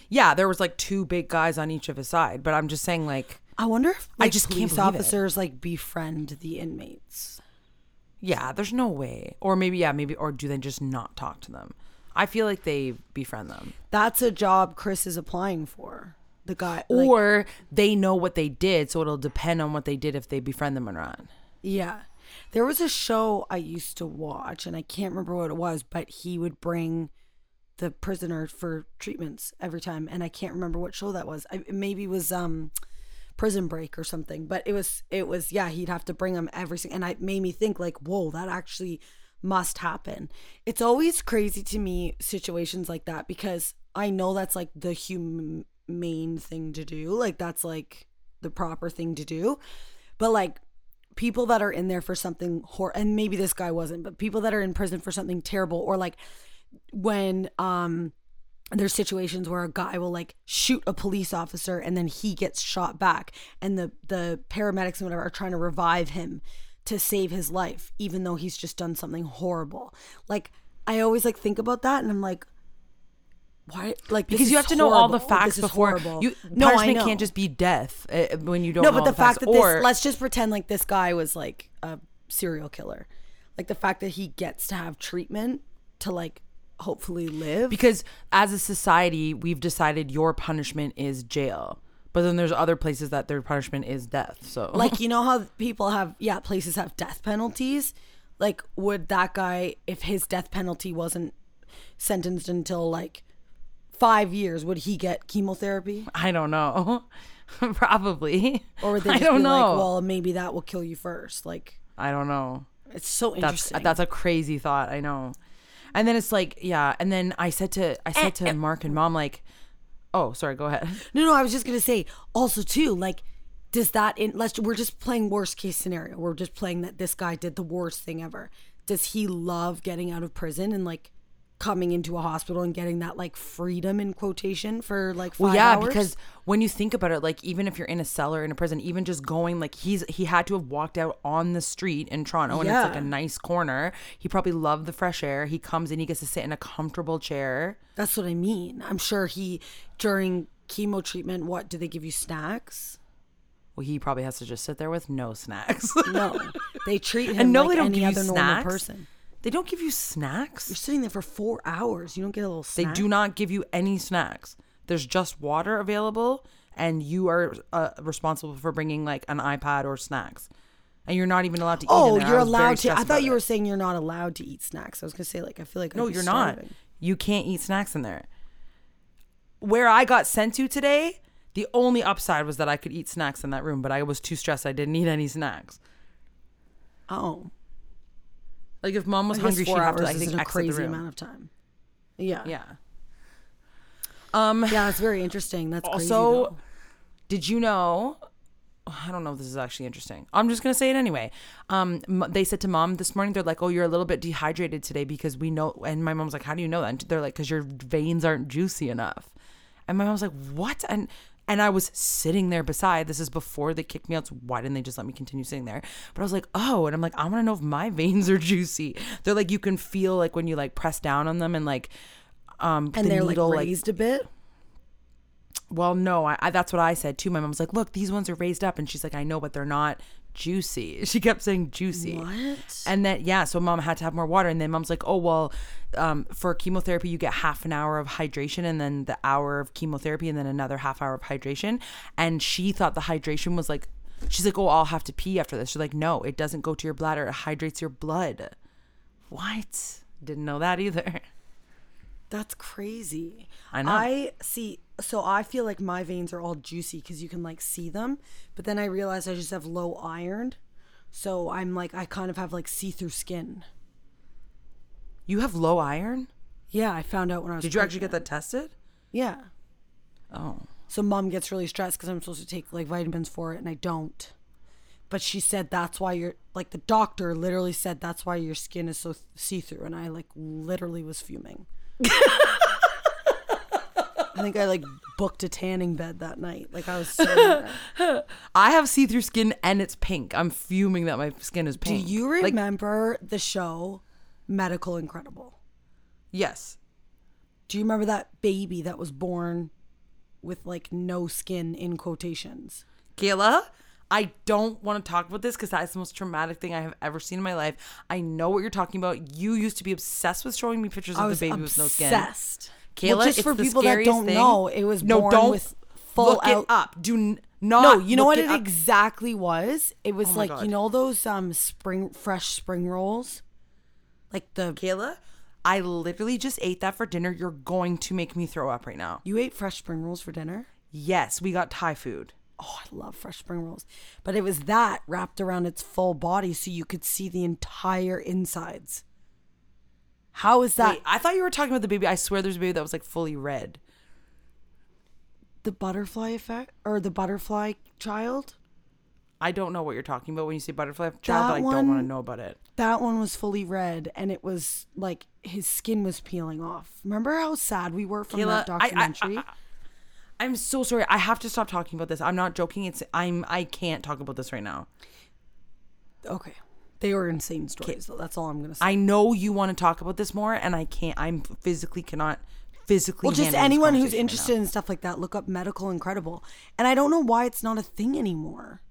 Yeah, there was like two big guys on each of his side, but I'm just saying like I wonder if I like, just can't police believe it. officers like befriend the inmates. Yeah, there's no way. Or maybe, yeah, maybe, or do they just not talk to them? I feel like they befriend them. That's a job Chris is applying for. The guy like, Or they know what they did, so it'll depend on what they did if they befriend them or not. Yeah. There was a show I used to watch, and I can't remember what it was, but he would bring the prisoner for treatments every time, and I can't remember what show that was. I, it maybe was um, Prison Break or something, but it was it was yeah. He'd have to bring them every single, and it made me think like, whoa, that actually must happen. It's always crazy to me situations like that because I know that's like the humane thing to do, like that's like the proper thing to do, but like people that are in there for something hor and maybe this guy wasn't but people that are in prison for something terrible or like when um there's situations where a guy will like shoot a police officer and then he gets shot back and the the paramedics and whatever are trying to revive him to save his life even though he's just done something horrible like i always like think about that and i'm like why like Because you have to know all the facts before horrible. you. no, I punishment can't just be death uh, when you don't. no, know but the fact facts. that this, let's just pretend like this guy was like a serial killer. Like the fact that he gets to have treatment to like hopefully live. because as a society we've decided your punishment is jail, but then there's other places that their punishment is death. So like, you know how people have, yeah, places have death penalties? Like, would that guy, if his death penalty wasn't sentenced until like five years, would he get chemotherapy? I don't know. Probably. Or would they I don't be know. like, well, maybe that will kill you first? Like, I don't know. it's so That's interesting. that's a crazy thought. I know. And then it's like, yeah. And then I said to I said eh, to eh. Mark and Mom like, Oh, sorry. Go ahead. No, no, I was just gonna say also too, like, does that in let's we're just playing worst case scenario. We're just playing that this guy did the worst thing ever. Does he love getting out of prison and like coming into a hospital and getting that like freedom in quotation for like five Well, yeah, hours? because when you think about it, like even if you're in a cellar in a prison, even just going like he's he had to have walked out on the street in Toronto and it's like a nice corner. He probably loved the fresh air. He comes in, he gets to sit in a comfortable chair. that's what I mean. I'm sure he during chemo treatment, what do they give you snacks? Well, he probably has to just sit there with no snacks. No, they treat him and no, like they don't any give other normal person. They don't give you snacks. You're sitting there for four hours. You don't get a little snack. They do not give you any snacks. There's just water available, and you are uh, responsible for bringing like an iPad or snacks. And you're not even allowed to eat. Oh, in there. I you're allowed to. I thought you it. were saying you're not allowed to eat snacks. I was gonna say like I feel like No, you're not. You can't eat snacks in there. Where I got sent to today, the only upside was that I could eat snacks in that room, but I was too stressed. I didn't eat any snacks. Oh, Like if mom was hungry, four have to, I think, a crazy amount of time. Yeah, Yeah. Um. yeah. It's very interesting. That's crazy. Also, though. did you know? I don't know if this is actually interesting. I'm just gonna say it anyway. Um, they said to mom this morning, they're like, "Oh, you're a little bit dehydrated today because we know." And my mom's like, "How do you know that?" And they're like, "Cause your veins aren't juicy enough." And my mom's like, "What?" And and I was sitting there beside. This is before they kicked me out. So why didn't they just let me continue sitting there? But I was like, "Oh," and I'm like, "I want to know if my veins are juicy." They're like, you can feel like when you like press down on them and like, um, and the they're needle like like raised a bit. well, no, I, I that's what I said too. My mom's like, "Look, these ones are raised up," and she's like, "I know, but they're not juicy." She kept saying juicy. What? And then yeah, so mom had to have more water, and then mom's like, "Oh well, um, for chemotherapy you get half an hour of hydration, and then the hour of chemotherapy, and then another half hour of hydration." And she thought the hydration was like, she's like, "Oh, I'll have to pee after this." She's like, "No, it doesn't go to your bladder; it hydrates your blood." What? Didn't know that either. That's crazy. I know. I see. So I feel like my veins are all juicy because you can like see them, but then I realize I just have low iron, so I'm like I kind of have like see-through skin. You have low iron? Yeah, I found out when I was. Did you actually get pregnant. that tested? Yeah. Oh. So mom gets really stressed because I'm supposed to take like vitamins for it and I don't. But she said that's why you're like the doctor literally said that's why your skin is so see through and I like literally was fuming. I think I like booked a tanning bed that night. Like I was so mad. I have see-through skin and it's pink. I'm fuming that my skin is pink. Do you Like, remember the show Medical Incredible? yes. Do you remember that baby that was born with like no skin in quotations? Kayla, I don't want to talk about this because that's the most traumatic thing I have ever seen in my life. I know what you're talking about. You used to be obsessed with showing me pictures I of the baby with no skin. obsessed. Kayla, well, just for people that don't thing. know, it was no, born don't with full look out. it up. Do n- not. No, you know what it, up. exactly was? It was Oh like God. you know those um spring fresh spring rolls, like the Kayla, I literally just ate that for dinner. You're going to make me throw up right now. you ate fresh spring rolls for dinner. Yes, we got Thai food. Oh, I love fresh spring rolls, but it was that wrapped around its full body so you could see the entire insides. How is that Wait, I thought you were talking about the baby. I swear there's a baby that was like fully red. the butterfly effect or the butterfly child? I don't know what you're talking about when you say butterfly child, but That I don't want to know about it. That one was fully red and it was like his skin was peeling off. Remember how sad we were from Kayla, that I- I- documentary? I- I'm so sorry. I have to stop talking about this. I'm not joking. It's I'm I can't talk about this right now. okay. They were insane stories though. That's all I'm gonna say. I know you want to talk about this more, and I can't. I'm physically cannot physically. well, just handle this anyone who's conversation right interested now. in stuff like that, look up medical incredible. And I don't know why it's not a thing anymore.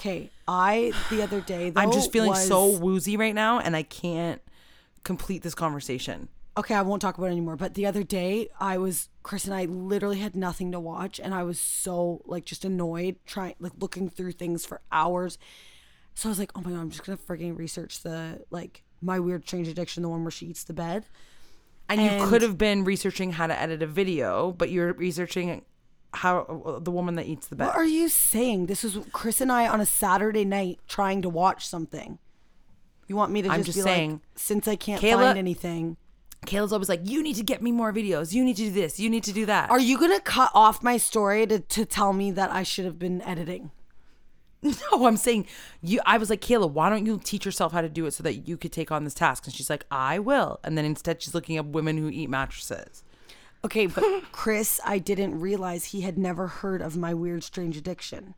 Okay, I the other day though I'm just feeling so woozy right now, and I can't complete this conversation. okay, I won't talk about it anymore. But the other day, I was Chris and I literally had nothing to watch, and I was so like just annoyed, trying like looking through things for hours. So I was like, oh my god, I'm just gonna freaking research the like my weird strange addiction, the one where she eats the bed. And, you could have been researching how to edit a video, but you're researching how the woman that eats the bed. What are you saying? This was Chris and I on a Saturday night trying to watch something. You want me to I'm just, just be saying, like, since I can't Kayla- find anything, Kayla's always like, you need to get me more videos. You need to do this. You need to do that. Are you gonna cut off my story to, to tell me that I should have been editing? No, I'm saying you. I was like, Kayla, why don't you teach yourself how to do it so that you could take on this task? And she's like, I will. And then instead, she's looking up women who eat mattresses. Okay, but Chris, I didn't realize he had never heard of my weird strange addiction.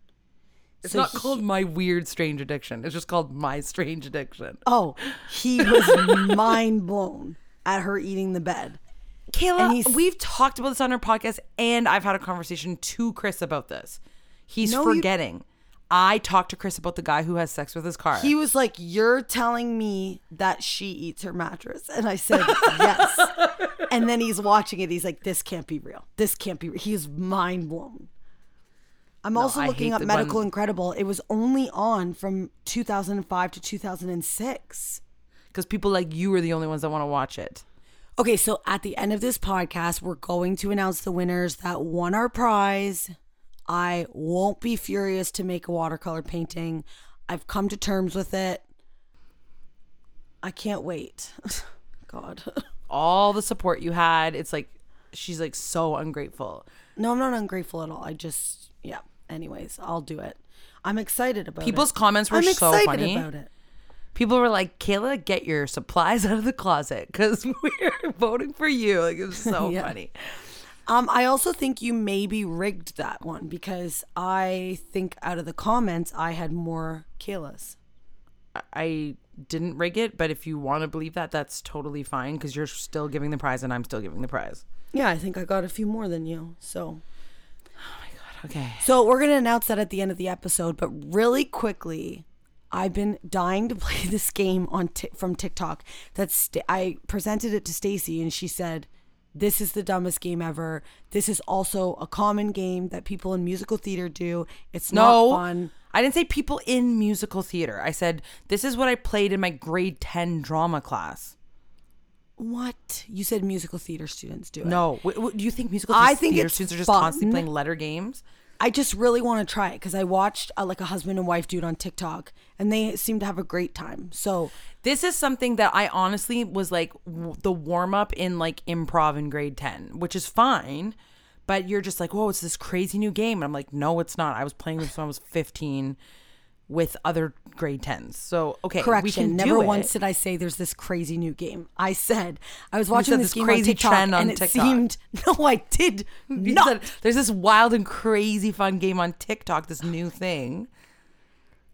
It's So not he- called my weird strange addiction. It's just called my strange addiction. Oh, he was mind blown at her eating the bed. Kayla, we've talked about this on our podcast, and I've had a conversation to Chris about this. He's No, you- forgetting. I talked to Chris about the guy who has sex with his car. He was like, You're telling me that she eats her mattress. And I said, Yes. and then he's watching it. He's like, This can't be real. This can't be real. He's mind blown. I'm also I looking up Medical one- Incredible. It was only on from 2005 to 2006. because people like you are the only ones that want to watch it. Okay, so at the end of this podcast, we're going to announce the winners that won our prize. I won't be furious to make a watercolor painting. I've come to terms with it. I can't wait. God. All the support you had, it's like she's like so ungrateful. No, I'm not ungrateful at all. I just, yeah. Anyways, I'll do it. I'm excited about it. People's it. comments were I'm so excited funny. about it. People were like, "Kayla, get your supplies out of the closet because we're voting for you." Like it was so Yeah. funny. Um, I also think you maybe rigged that one because I think out of the comments I had more Kayla's. I didn't rig it, but if you want to believe that, that's totally fine because you're still giving the prize and I'm still giving the prize. Yeah, I think I got a few more than you. So Oh my God. Okay. So we're gonna announce that at the end of the episode, but really quickly, I've been dying to play this game on Ti- from TikTok. That's st- I presented it to Stacey, and she said, "This is the dumbest game ever. This is also a common game that people in musical theater do. It's No, not fun." I didn't say people in musical theater. I said this is what I played in my grade ten drama class. What you said? Musical theater students do it. No, do you think musical I theater think it's students are just fun. constantly playing letter games? I just really want to try it because I watched uh, like a husband and wife do it on TikTok, and they seem to have a great time. So This is something that I honestly was like w- the warm up in like improv in grade 10, which is fine. But you're just like, whoa, it's this crazy new game. And I'm like, no, it's not. I was playing this when I was 15 with other grade 10s. So, okay. we correction. Never it. once did I say there's this crazy new game. I said I was watching this, this crazy on TikTok, trend on and it TikTok. seemed no, I did not. said, there's this wild and crazy fun game on TikTok, this new thing.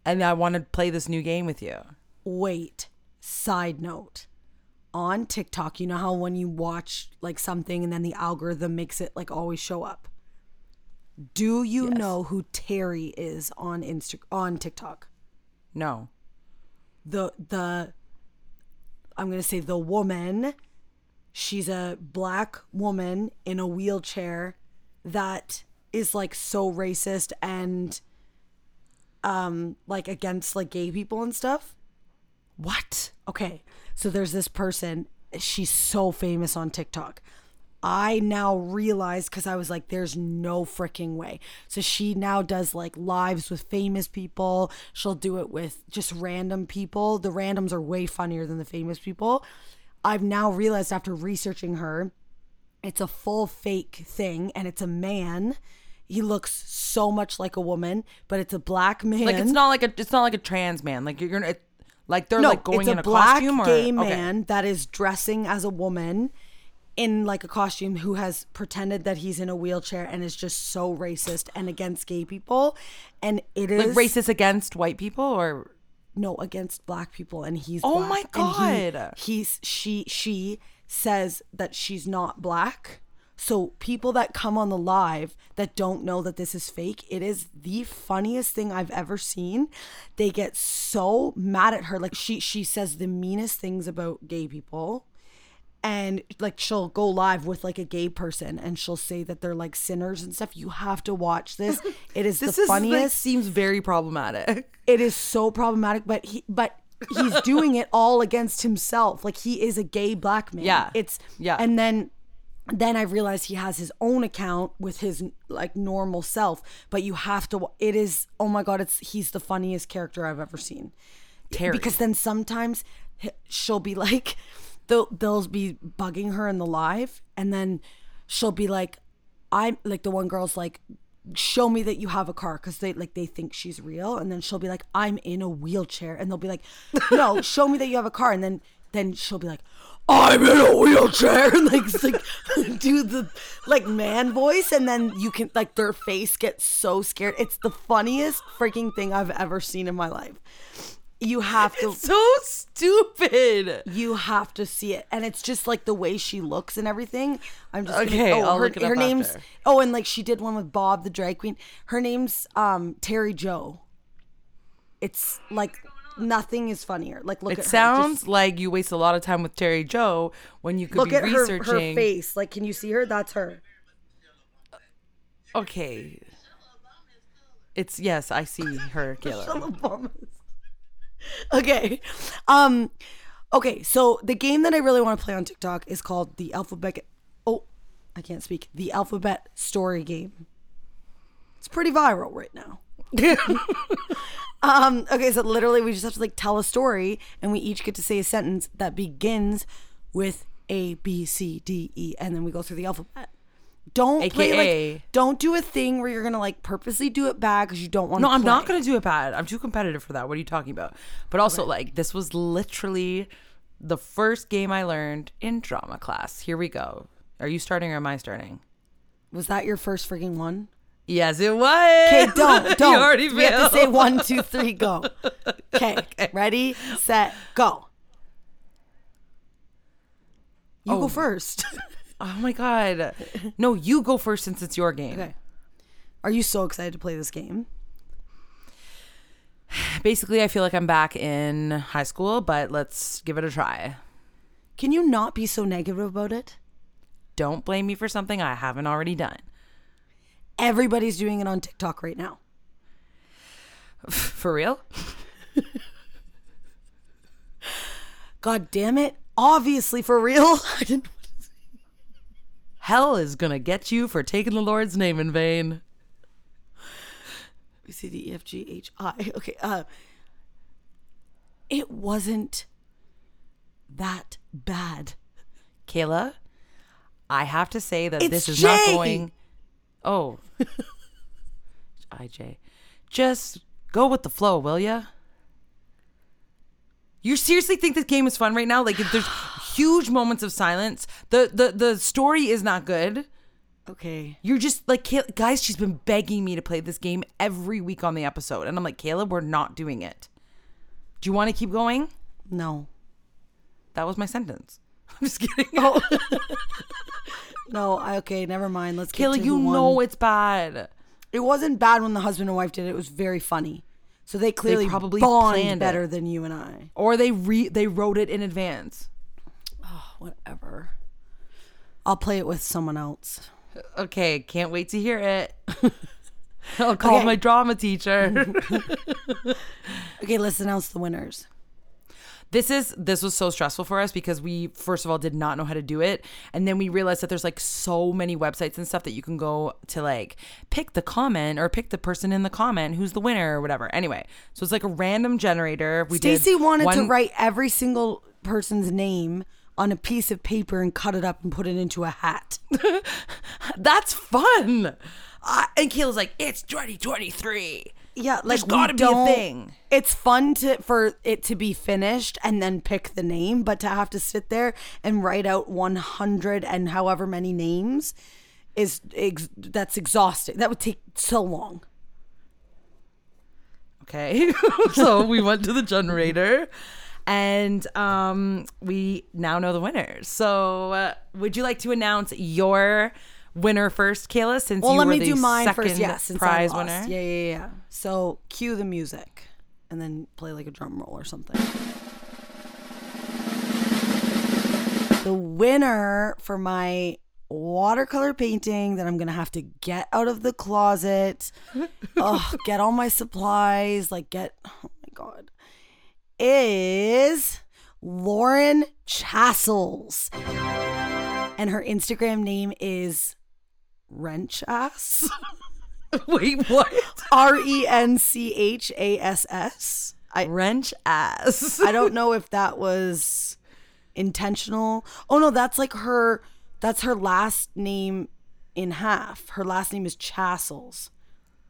And I want to play this new game with you. Wait. Side note. On TikTok, you know how when you watch like something and then the algorithm makes it like always show up. Do you know who Terry is on Insta on TikTok? No. the the I'm gonna say the woman. She's a black woman in a wheelchair that is like so racist and um like against like gay people and stuff. What? Okay. So there's this person, she's so famous on TikTok. I now realize because I was like, there's no freaking way. So she now does like lives with famous people. She'll do it with just random people. The randoms are way funnier than the famous people. I've now realized after researching her, it's a full fake thing and it's a man. He looks so much like a woman, but it's a black man. Like it's not like a it's not like a trans man. Like you're gonna it, like they're no, like going it's a in a black costume or gay okay. man that is dressing as a woman in like a costume who has pretended that he's in a wheelchair and is just so racist and against gay people and it is like racist against white people or no against black people and he's Oh black, my and he- God. he's she she says that she's not black so people that come on the live that don't know that this is fake it is the funniest thing i've ever seen. They get so mad at her. Like she she says the meanest things about gay people. And like she'll go live with like a gay person and she'll say that they're like sinners and stuff. You have to watch this. It is this the is funniest like seems very problematic. it is so problematic but he but he's doing it all against himself. Like he is a gay black man. Yeah. it's Yeah. and then then i realized he has his own account with his like normal self but you have to it is oh my god it's he's the funniest character i've ever seen Terry. because then sometimes she'll be like they'll they'll be bugging her in the live, and then she'll be like, "I'm like the one girl's like." show me that you have a car because they like they think she's real and then she'll be like i'm in a wheelchair and they'll be like no show me that you have a car and then then she'll be like i'm in a wheelchair. And like, it's like do the like man voice and then you can like their face gets so scared. It's the funniest freaking thing i've ever seen in my life. You have to So stupid. you have to see it. And it's just like the way she looks and everything. I'm just Okay, gonna, oh, I'll her, look it her name's after. oh and like she did one with bob the drag queen. Her name's um terry joe. It's like nothing is funnier like look It at her. sounds Just like you waste a lot of time with Terry Joe when you could look be at her, researching. her face like can you see her that's her Okay. It's yes, I see her, Kayla. okay um okay so the game that i really want to play on tiktok is called the alphabet oh i can't speak the alphabet story game it's pretty viral right now um okay so literally we just have to like tell a story and we each get to say a sentence that begins with a b c d e and then we go through the alphabet don't play like don't do a thing where you're gonna like purposely do it bad because you don't want to. No, I'm not gonna do it bad. I'm too competitive for that. What are you talking about? But also, like, this was literally the first game I learned in drama class. Here we go. Are you starting or am I starting? was that your first freaking one Yes, it was. Okay, don't, don't. you already we have to say one, two, three, go. Okay, ready, set, go. You go oh. first. Oh my god. No, you go first since it's your game. okay. Are you so excited to play this game? Basically, I feel like I'm back in high school, but let's give it a try. Can you not be so negative about it? Don't blame me for something I haven't already done. Everybody's doing it on TikTok right now. For real? God damn it. Obviously, for real. I didn't. Hell is gonna get you for taking the Lord's name in vain. B, C, D, E, F, G, H, I. Okay. Uh, it wasn't that bad. Kayla, I have to say that It's this is not going. Oh, IJ, just go with the flow, will ya? You seriously think this game is fun right now? Like, if there's huge moments of silence. the the The story is not good. Okay. You're just like, guys. She's been begging me to play this game every week on the episode, and I'm like, Kayla, we're not doing it. Do you want to keep going? No. That was my sentence. I'm just kidding. Oh. No, I, okay, never mind. Let's get to you who won. know it's bad. It wasn't bad when the husband and wife did it. It was very funny. So they clearly probably bond planned it. better than you and I. or they re they wrote it in advance. Oh, Whatever. I'll play it with someone else. Okay, can't wait to hear it. I'll call Okay. my drama teacher. Okay, let's announce the winners. This is this was so stressful for us because we first of all did not know how to do it and then we realized that there's like so many websites and stuff that you can go to like pick the comment or pick the person in the comment who's the winner or whatever. Anyway, so it's like a random generator. We Stacey wanted to write every single person's name on a piece of paper and cut it up and put it into a hat. That's fun. I, and Kayla's like, it's 2023. Yeah, like There's gotta be a thing. It's fun to for it to be finished and then pick the name, but to have to sit there and write out 100 and however many names is ex- that's exhausting. That would take so long. Okay. so we went to the generator and um, we now know the winners. So uh, would you like to announce your winner first, Kayla, since Well, you let were me the do mine second first. Yeah, since prize I lost. winner? Yeah, yeah, yeah. So cue the music, and then play like a drum roll or something. The winner for my watercolor painting that I'm gonna have to get out of the closet. oh, get all my supplies. Like get. Oh my god. Is Lauren Chassels, and her Instagram name is wrench ass. Wait, what? R E N C H A S S. I Wrench ass. I don't know if that was intentional. Oh no, that's like her. That's her last name in half. Her last name is Chassels.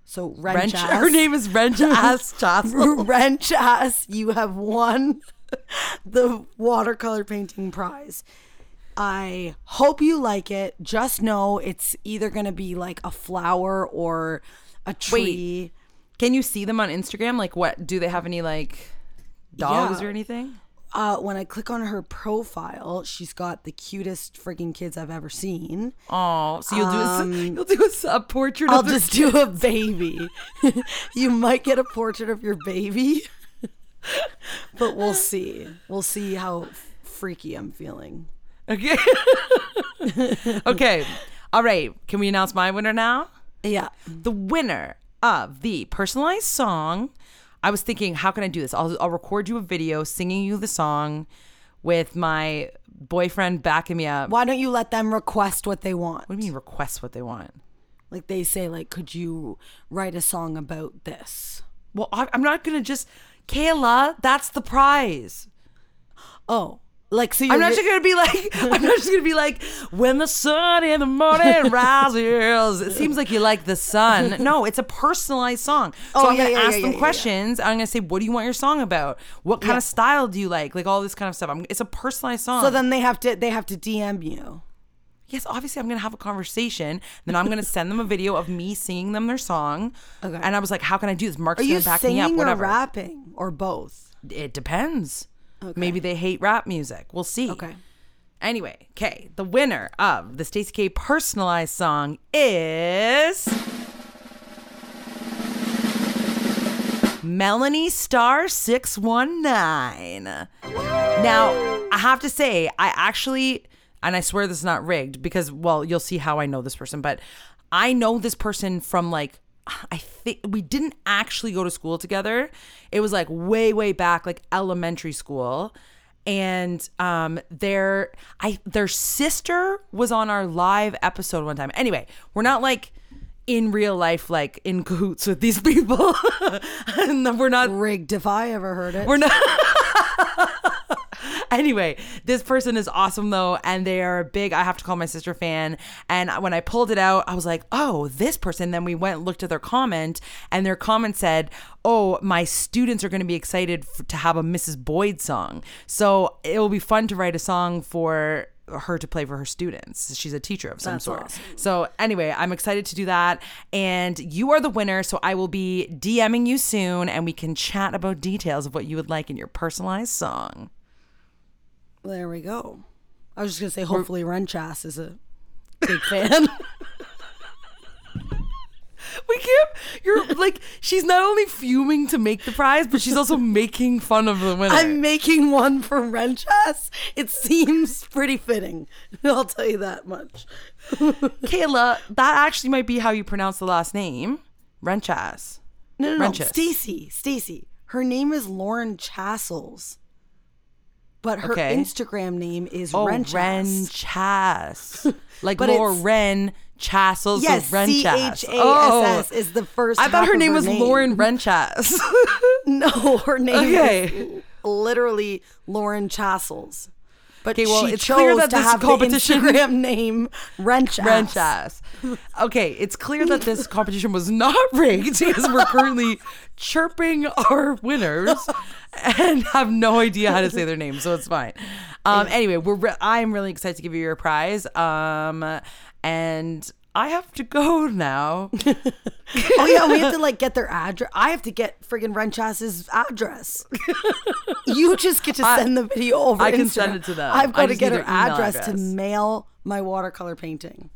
So Wrench. Wrench. Her name is Wrench Ass Chassel. Wrench ass. You have won the watercolor painting prize. I hope you like it. Just know it's either going to be like a flower or a tree. Can you see them on Instagram? Like, what do they have any like dogs Yeah. or anything? Uh, when I click on her profile, she's got the cutest freaking kids I've ever seen. Oh, so you'll do a, you'll do a, a portrait. I'll just do a baby. you might get a portrait of your baby, but we'll see. We'll see how freaky I'm feeling. Okay. okay. All right. Can we announce my winner now? Yeah. The winner of the personalized song. I was thinking, how can I do this? I'll, I'll record you a video singing you the song with my boyfriend backing me up. Why don't you let them request what they want? What do you mean request what they want? Like they say, like, could you write a song about this? Well, I, I'm not gonna just Kayla. That's the prize. Oh, like so I'm not just gonna be like. I'm not just gonna be like when the sun in the morning rises. It seems like you like the sun. No, it's a personalized song. So Oh, I'm yeah, gonna yeah, ask yeah, them questions. I'm gonna say, what do you want your song about? What kind of style do you like? Like all this kind of stuff. I'm, it's a personalized song. so then they have to they have to DM you. yes, obviously I'm gonna have a conversation. Then I'm gonna send them a video of me singing them their song. Okay. And I was like, how can I do this? Mark's Are you gonna back me up. singing or Whatever. rapping or both? It depends. Maybe they hate rap music. We'll see. Okay. Anyway, okay, the winner of the Stacey K personalized song is Melanie Star 619. Now, I have to say, I actually, and I swear this is not rigged because, well, you'll see how I know this person, but I know this person from like, I think we didn't actually go to school together. It was like way, way back, like elementary school. And um their I their sister was on our live episode one time. Anyway, we're not like in real life like in cahoots with these people. and we're not Rigged if I ever heard it. we're not. anyway, this person is awesome though, and they are a big. I have to call my sister fan. And when I pulled it out, I was like, "Oh, this person." Then we went and looked at their comment, and their comment said, "Oh, my students are going to be excited f- to have a Mrs. Boyd song. So it will be fun to write a song for." her to play for her students. She's a teacher of some That's sort. awesome. So anyway, I'm excited to do that. And you are the winner. So I will be DMing you soon and we can chat about details of what you would like in your personalized song. There we go. I was just gonna say, hopefully, Renchas is a big fan. We can't you're like she's not only fuming to make the prize, but she's also making fun of the winner. I'm making one for Renchas. It seems pretty fitting. I'll tell you that much. Kayla, that actually might be how you pronounce the last name. Renchas. No, no, no. Stacey. Stacey. Her name is Lauren Chassels, but her Okay. Instagram name is Oh, Renchas. Ren Chas. Like But Laura it's- Ren Chassel. Yes, so Ren C Chas. H A S S oh. is the first. I thought her name was name. Lauren Renchas. No, her name Okay. is literally Lauren Chassels. But Okay, well, she it's chose clear that to this have competition- the Instagram name Renchas. Renchas. Okay, it's clear that this competition was not rigged because we're currently chirping our winners and have no idea how to say their names, so it's fine. Um, anyway, we're re- I'm really excited to give you your prize. Um, and I have to go now. Oh yeah, we have to like get their address. I have to get friggin' Renchas's address. you just get to I- send the video over. I can Instagram. send it to them. I've got to get her email address, to mail my watercolor painting.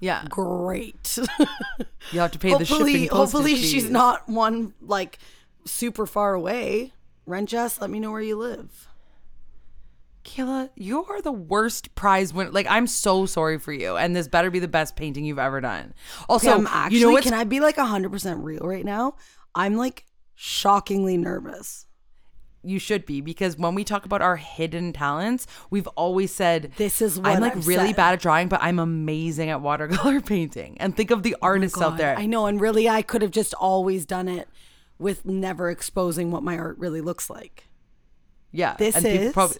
Yeah, Great. you have to pay the shipping. hopefully she's not one like super far away. Renchas, let me know where you live. Kayla, you are the worst prize winner. Like, I'm so sorry for you, and this better be the best painting you've ever done. Also, Okay, I'm actually. you know can I be like hundred percent real right now? I'm like shockingly nervous. you should be because when we talk about our hidden talents, we've always said This is what I'm like I've really said. bad at drawing, but I'm amazing at watercolor painting. And think of the oh artists out there. I know, and really, I could have just always done it with never exposing what my art really looks like. yeah, This and is probably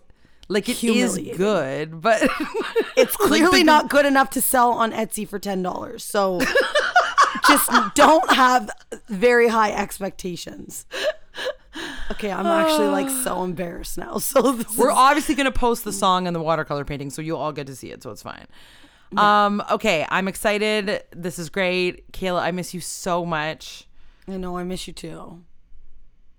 Like it is good, but It's clearly not good enough to sell on Etsy for ten dollars. So just don't have very high expectations. Okay, I'm actually like so embarrassed now. So this We're is, obviously going to post the song and the watercolor painting, so you'll all get to see it, so it's fine. Um, okay, I'm excited. This is great. Kayla, I miss you so much. I know I miss you too.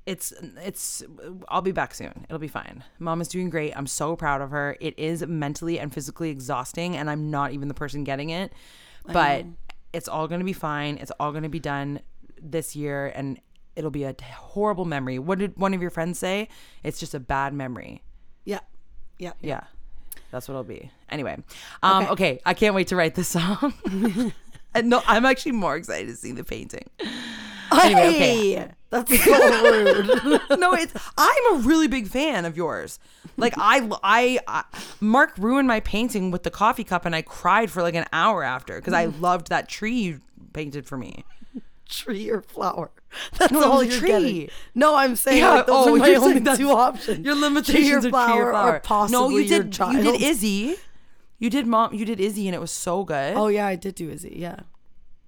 It's it's I'll be back soon. It'll be fine. Mom is doing great. I'm so proud of her. It is mentally and physically exhausting and I'm not even the person getting it. But it's all going to be fine. It's all going to be done this year and it'll be a horrible memory. What did one of your friends say? It's just a bad memory. Yeah, yeah, Yeah. That's what it'll be. Anyway. Um, okay. I can't wait to write this song. and no, I'm actually more excited to see the painting. Anyway, okay. That's so rude. no, it's I'm a really big fan of yours. Like I, I, I Mark ruined my painting with the coffee cup, and I cried for like an hour after because I mm. loved that tree you painted for me. tree or flower. That's No, all was a you're tree. getting. No, I'm saying Yeah, like, those oh, are my only two options. Your tree or limitations are flower, tree or flower. or possibly no, you your did. child. You did Izzy. You did mom. You did Izzy, and it was so good. Oh yeah, I did do Izzy. Yeah,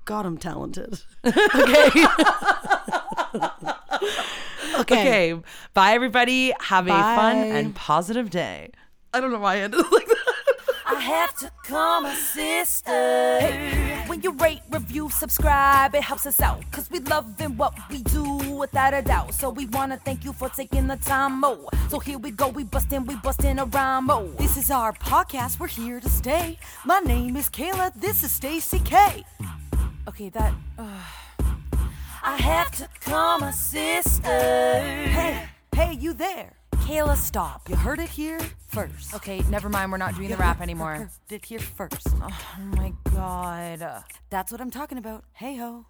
God, I'm talented. okay. okay. Okay. Bye, everybody. Have a fun and positive day. I don't know why I ended it like that. I have to call my sister. Hey, when you rate, review, subscribe, it helps us out. Cause we love loving what we do without a doubt. So we wanna thank you for taking the time, mo. So here we go, we bustin', we bustin' a rhyme, mo. This is our podcast, we're here to stay. My name is Kayla, this is Stacey K. Okay, that. Uh, I have to call my sister. Hey, hey, you there? Kayla, stop. You heard it here first. Okay, never mind. We're not doing the rap anymore. Heard it here first. Oh my god. That's what I'm talking about. Hey ho.